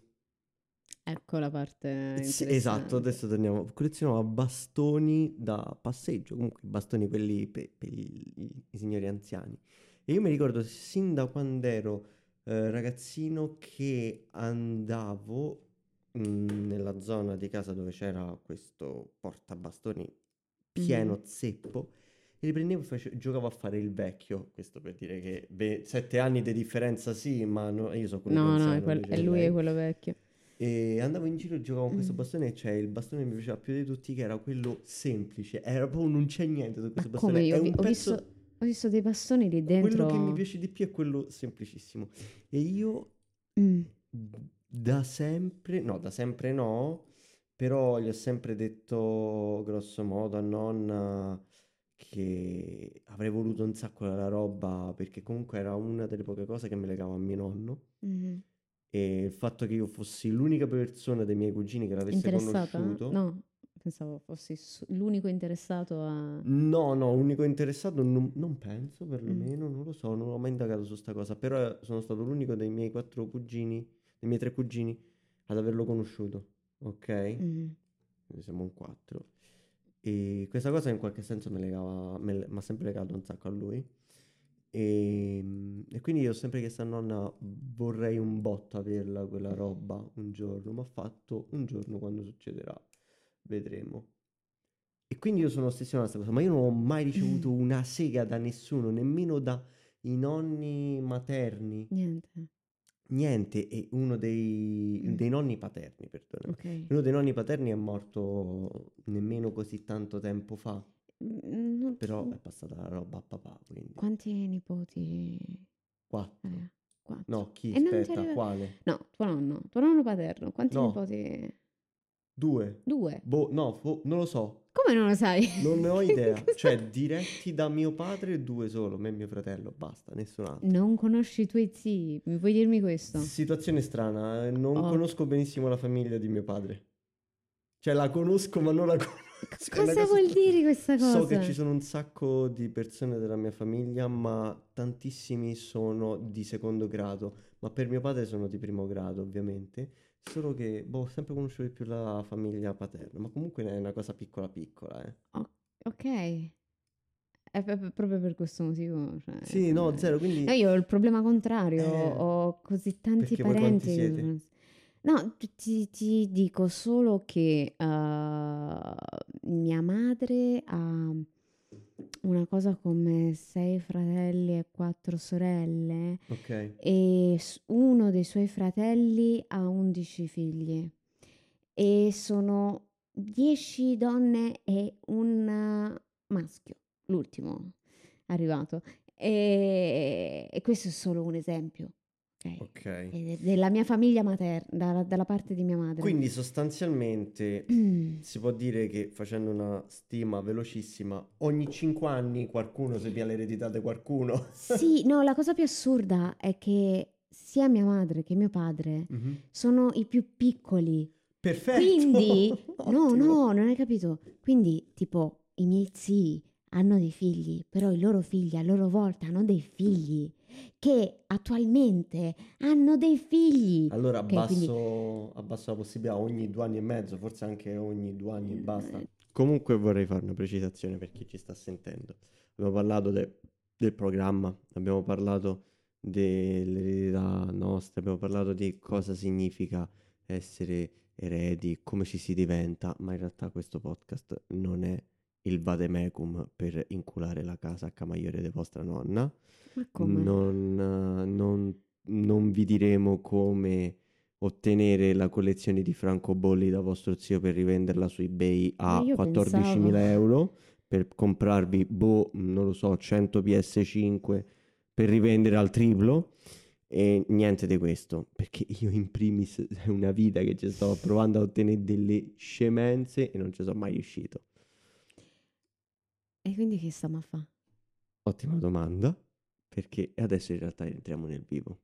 Ecco la parte Sì, esatto, adesso torniamo. Collezionava bastoni da passeggio, comunque bastoni quelli pe- per, i, i signori anziani. E io mi ricordo sin da quando ero eh, ragazzino che andavo mm, nella zona di casa dove c'era questo portabastoni pieno Mhm. zeppo e li prendevo e face- giocavo a fare il vecchio. Questo per dire che beh, sette anni di differenza sì, ma no- io sono quello No, no, è, quel- lui è quello vecchio. E andavo in giro e giocavo con questo Mm. bastone e c'è il bastone che mi piaceva più di tutti che era quello semplice. Era proprio non c'è niente su Ma questo come bastone. io È vi- un ho pezzo... visto, ho visto dei bastoni lì Quello che mi dentro. piace di più è quello semplicissimo. E io Mm, da sempre, no, da sempre no, però gli ho sempre detto grosso modo a nonna che avrei voluto un sacco della roba perché comunque era una delle poche cose che mi legava a mio nonno. mhm. E il fatto che io fossi l'unica persona dei miei cugini che l'avesse conosciuto. No, pensavo fossi l'unico interessato a... No, no, unico interessato non, non penso, Mm. perlomeno, non lo so, non ho mai indagato su sta cosa, però sono stato l'unico dei miei quattro cugini, dei miei tre cugini, ad averlo conosciuto, ok? Quindi siamo un quattro. E questa cosa in qualche senso mi legava, mi ha sempre legato un sacco a lui. E, e quindi io ho sempre chiesto a nonna, vorrei un botto averla quella roba un giorno, ma ha fatto un giorno quando succederà, vedremo. E quindi io sono ossessionato a questa cosa, ma io non ho mai ricevuto una sega da nessuno, nemmeno dai nonni materni, Niente. niente. E uno dei, Mm. dei nonni paterni, perdonami. Ok. Uno dei nonni paterni è morto nemmeno così tanto tempo fa, Mm, non- però è passata la roba a papà, quindi Quanti nipoti? quattro. Eh, quattro. No, chi? E Aspetta, arriva- quale? No, tuo nonno, tuo nonno paterno, quanti No. nipoti? Due. Due. Boh, no, fo- non lo so. Come non lo sai? Non ne ho idea. cioè, diretti da mio padre, due solo, me e mio fratello, basta, nessun altro. Non conosci i tuoi zii, mi puoi dirmi questo? Situazione strana, eh, non Oh. conosco benissimo la famiglia di mio padre. Cioè, la conosco, ma non la conosco. Cosa cosa- vuol dire questa cosa? So che ci sono un sacco di persone della mia famiglia, ma tantissimi sono di secondo grado. Ma per mio padre sono di primo grado, ovviamente. Solo che, boh, ho sempre conosciuto di più la famiglia paterna. Ma comunque è una cosa piccola piccola, eh. Ok. È proprio per questo motivo. cioè, Sì, no, eh. zero, quindi... No, io ho il problema contrario, Eh, ho così tanti parenti. che No, ti, ti- dico solo che eh, mia madre ha una cosa come sei fratelli e quattro sorelle Ok. e uno dei suoi fratelli ha 11 figli e sono 10 donne e un maschio, l'ultimo arrivato. E, e questo è solo un esempio, ok? Ok. De- della mia famiglia materna, dalla, dalla parte di mia madre. Quindi sostanzialmente si può dire che facendo una stima velocissima, ogni 5 anni qualcuno si via l'eredità di qualcuno. sì, no, la cosa più assurda è che sia mia madre che mio padre Mhm. sono i più piccoli. Perfetto. Quindi, no, no, non hai capito. Quindi, tipo, i miei zii hanno dei figli, però i loro figli a loro volta hanno dei figli che attualmente hanno dei figli. Allora Ok, quindi- abbasso, abbasso la possibilità ogni due anni e mezzo, forse anche ogni due anni e Eh, basta. Comunque vorrei fare una precisazione per chi ci sta sentendo. Abbiamo parlato de- del programma, abbiamo parlato dell'eredità nostra, abbiamo parlato di cosa significa essere eredi, come ci si diventa, ma in realtà questo podcast non è il vademecum per inculare la casa a camaiore di vostra nonna. Non, eh, non- non vi diremo come ottenere la collezione di francobolli da vostro zio per rivenderla su eBay a Ma io 14.000 pensavo- euro per comprarvi, boh, non lo so, 100 PS5 per rivendere al triplo. E niente di questo, perché io in primis è una vita che ci sto provando a ottenere delle scemenze e non ci sono mai riuscito. E quindi che stiamo a fare? Ottima domanda, perché adesso in realtà entriamo nel vivo.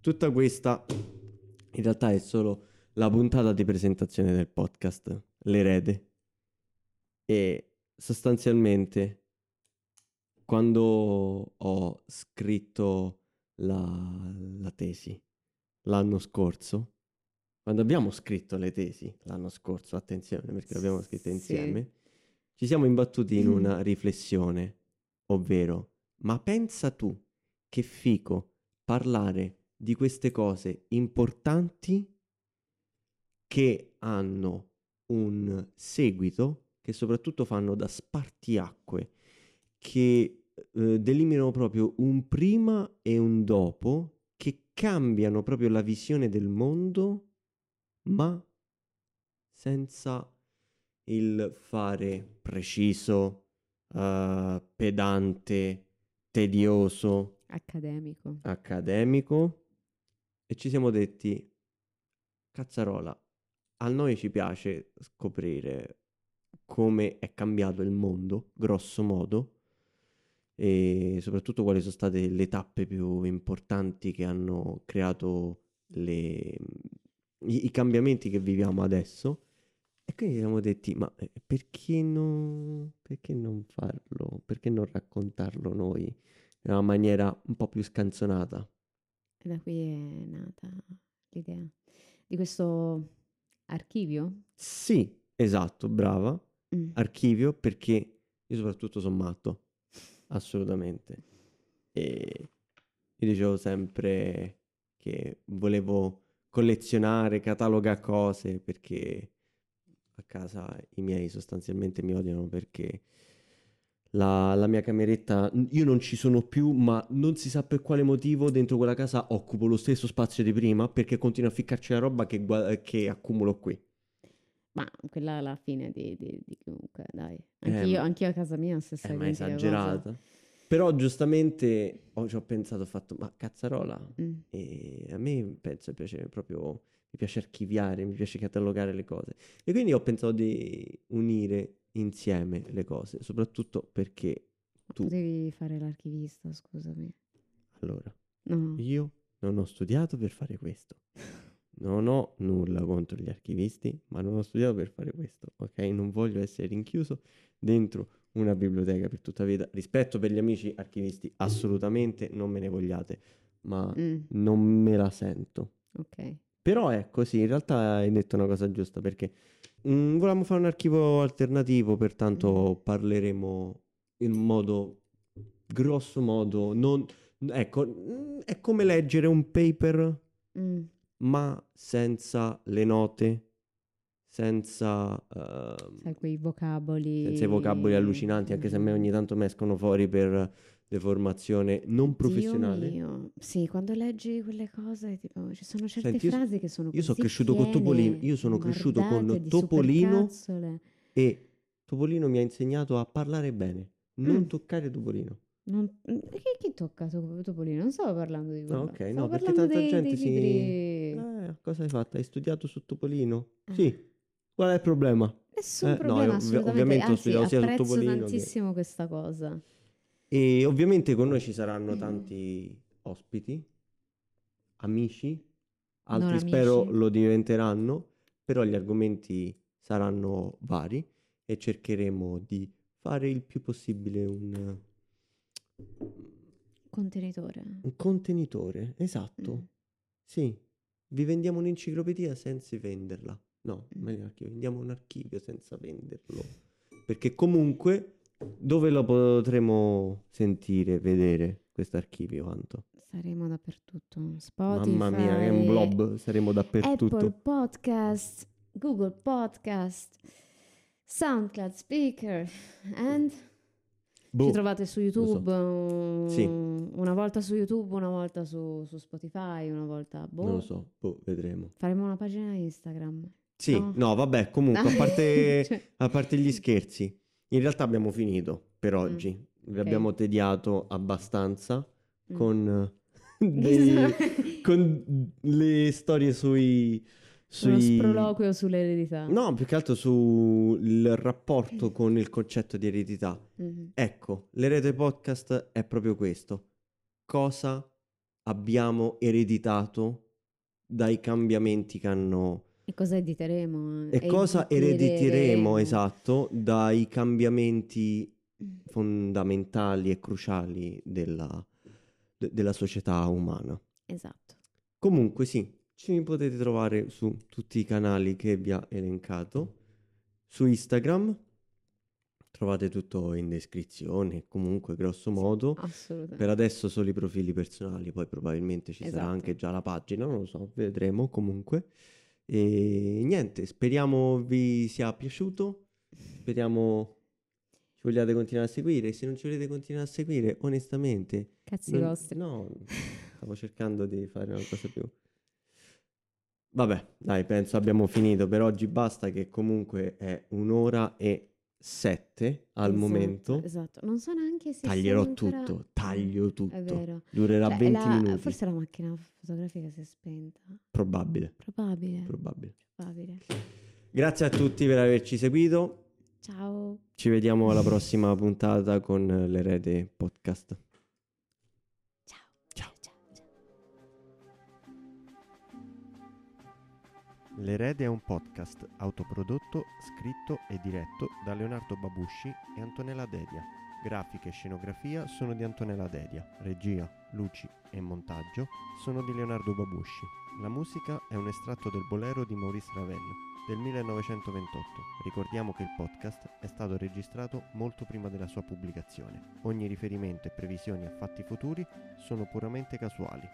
Tutta questa in realtà è solo la puntata di presentazione del podcast, l'erede. E sostanzialmente quando ho scritto la, la tesi l'anno scorso, quando abbiamo scritto le tesi l'anno scorso, attenzione perché le abbiamo scritte insieme, ci siamo imbattuti in una riflessione, ovvero, ma pensa tu che fico parlare di queste cose importanti che hanno un seguito, che soprattutto fanno da spartiacque, che eh, delimitano proprio un prima e un dopo, che cambiano proprio la visione del mondo, ma senza il fare preciso, eh, pedante, tedioso, Accademico. accademico e ci siamo detti, cazzarola, a noi ci piace scoprire come è cambiato il mondo, grosso modo, e soprattutto quali sono state le tappe più importanti che hanno creato le- i, i cambiamenti che viviamo adesso. E quindi ci siamo detti, ma eh, perché non, perché non farlo? Perché non raccontarlo noi in una maniera un po' più scanzonata? E da qui è nata l'idea di questo archivio. Sì, esatto, brava. Mm. Archivio perché io soprattutto sono matto, assolutamente. E io dicevo sempre che volevo collezionare, catalogare cose perché a casa i miei sostanzialmente mi odiano perché la, la mia cameretta, io non ci sono più, ma non si sa per quale motivo dentro quella casa occupo lo stesso spazio di prima perché continuo a ficcarci la roba che, che accumulo qui. Ma quella è la fine di, di- di chiunque, dai. Eh, Anch'io, ma- anch'io a casa mia stessa È ma cosa. esagerata. Però giustamente ho, ci ho pensato, ho fatto, ma cazzarola, Mm. A me penso piace proprio, mi piace archiviare, mi piace catalogare le cose. E quindi ho pensato di unire insieme le cose, soprattutto perché tu, Potevi fare l'archivista, scusami. allora, No. io non ho studiato per fare questo. Non ho nulla contro gli archivisti, ma non ho studiato per fare questo, ok? Non voglio essere rinchiuso dentro una biblioteca per tutta la vita. Rispetto per gli amici archivisti, assolutamente non me ne vogliate, ma Mm, non me la sento. ok. Però ecco, sì, in realtà hai detto una cosa giusta perché mm, volevamo fare un archivio alternativo, pertanto parleremo in modo grosso modo, non, ecco, mm, è come leggere un paper Mm, ma senza le note, senza, ehm, sai, quei vocaboli. senza i vocaboli allucinanti, anche se a me ogni tanto mi escono fuori per deformazione non professionale. Dio. Sì, quando leggi quelle cose, tipo, ci sono certe Senti, io frasi che sono io sono cresciuto con Topolino, io sono cresciuto con Topolino e Topolino mi ha insegnato a parlare bene, non Mm. toccare Topolino. Non... Chi, chi tocca To- Topolino? Non stavo parlando di quello. Ah, ok, Stavo no, perché tanta dei, gente dei si... Eh, cosa hai fatto? Hai studiato su Topolino? Ah. Sì. Qual è il problema? Nessun Eh, no, problema, ovvi- assolutamente. ovviamente ho Anzi, studiato sia su apprezzo Topolino che- tantissimo questa cosa. E ovviamente con noi ci saranno tanti ospiti, amici, altri Non spero amici. lo diventeranno, però gli argomenti saranno vari e cercheremo di fare il più possibile un, Contenitore. un contenitore, esatto. Mm. Sì, vi vendiamo un'enciclopedia senza venderla. No, Mm. meglio archivio, vendiamo un archivio senza venderlo. Perché comunque dove lo potremo sentire, vedere questo archivio, Anto? Saremo dappertutto. Spotify, Mamma mia, è un blob, saremo dappertutto. Apple Podcast, Google Podcast, SoundCloud Speaker and Boh, ci trovate su YouTube uh, Sì. una volta su YouTube, una volta su, su Spotify, una volta boh. non lo so, boh, vedremo. Faremo una pagina Instagram. Sì, No. no, vabbè, comunque, a parte, Cioè, a parte gli scherzi, in realtà abbiamo finito per Mm, oggi. Vi ok. abbiamo tediato abbastanza Mm. con, eh, dei- con le storie sui... uno sui... sproloquio sull'eredità. No, più che altro sul rapporto con il concetto di eredità. Mhm. Ecco, l'erede podcast è proprio questo. Cosa abbiamo ereditato dai cambiamenti che hanno... E cosa editeremo? E cosa erediteremo, erediteremo. esatto, dai cambiamenti fondamentali e cruciali della, de- della società umana. Esatto. Comunque sì, ci potete trovare su tutti i canali che vi ha elencato, su Instagram, trovate tutto in descrizione, comunque grosso modo. Assolutamente. Per adesso solo i profili personali, poi probabilmente ci sarà Esatto. anche già la pagina, non lo so, vedremo comunque. E niente, speriamo vi sia piaciuto, speriamo ci vogliate continuare a seguire. Se non ci volete continuare a seguire, onestamente, Cazzi non- vostri. no, stavo cercando di fare una cosa più. Vabbè, dai, penso abbiamo finito per oggi. Basta che comunque è un'ora e sette al Esatto, momento. Esatto. Non so neanche se Taglierò ancora- tutto, taglio È tutto. vero. Durerà Cioè, 20 la- minuti. Forse la macchina fotografica si è spenta. Probabile, Probabile. probabile. Probabile. Grazie a tutti per averci seguito. Ciao. Ci vediamo alla prossima puntata con l'erede podcast. L'erede è un podcast autoprodotto, scritto e diretto da Leonardo Babusci e Antonella Dedia. Grafiche e scenografia sono di Antonella Dedia. Regia, luci e montaggio sono di Leonardo Babusci. La musica è un estratto del bolero di Maurice Ravel del 1928. Ricordiamo che il podcast è stato registrato molto prima della sua pubblicazione. Ogni riferimento e previsioni a fatti futuri sono puramente casuali.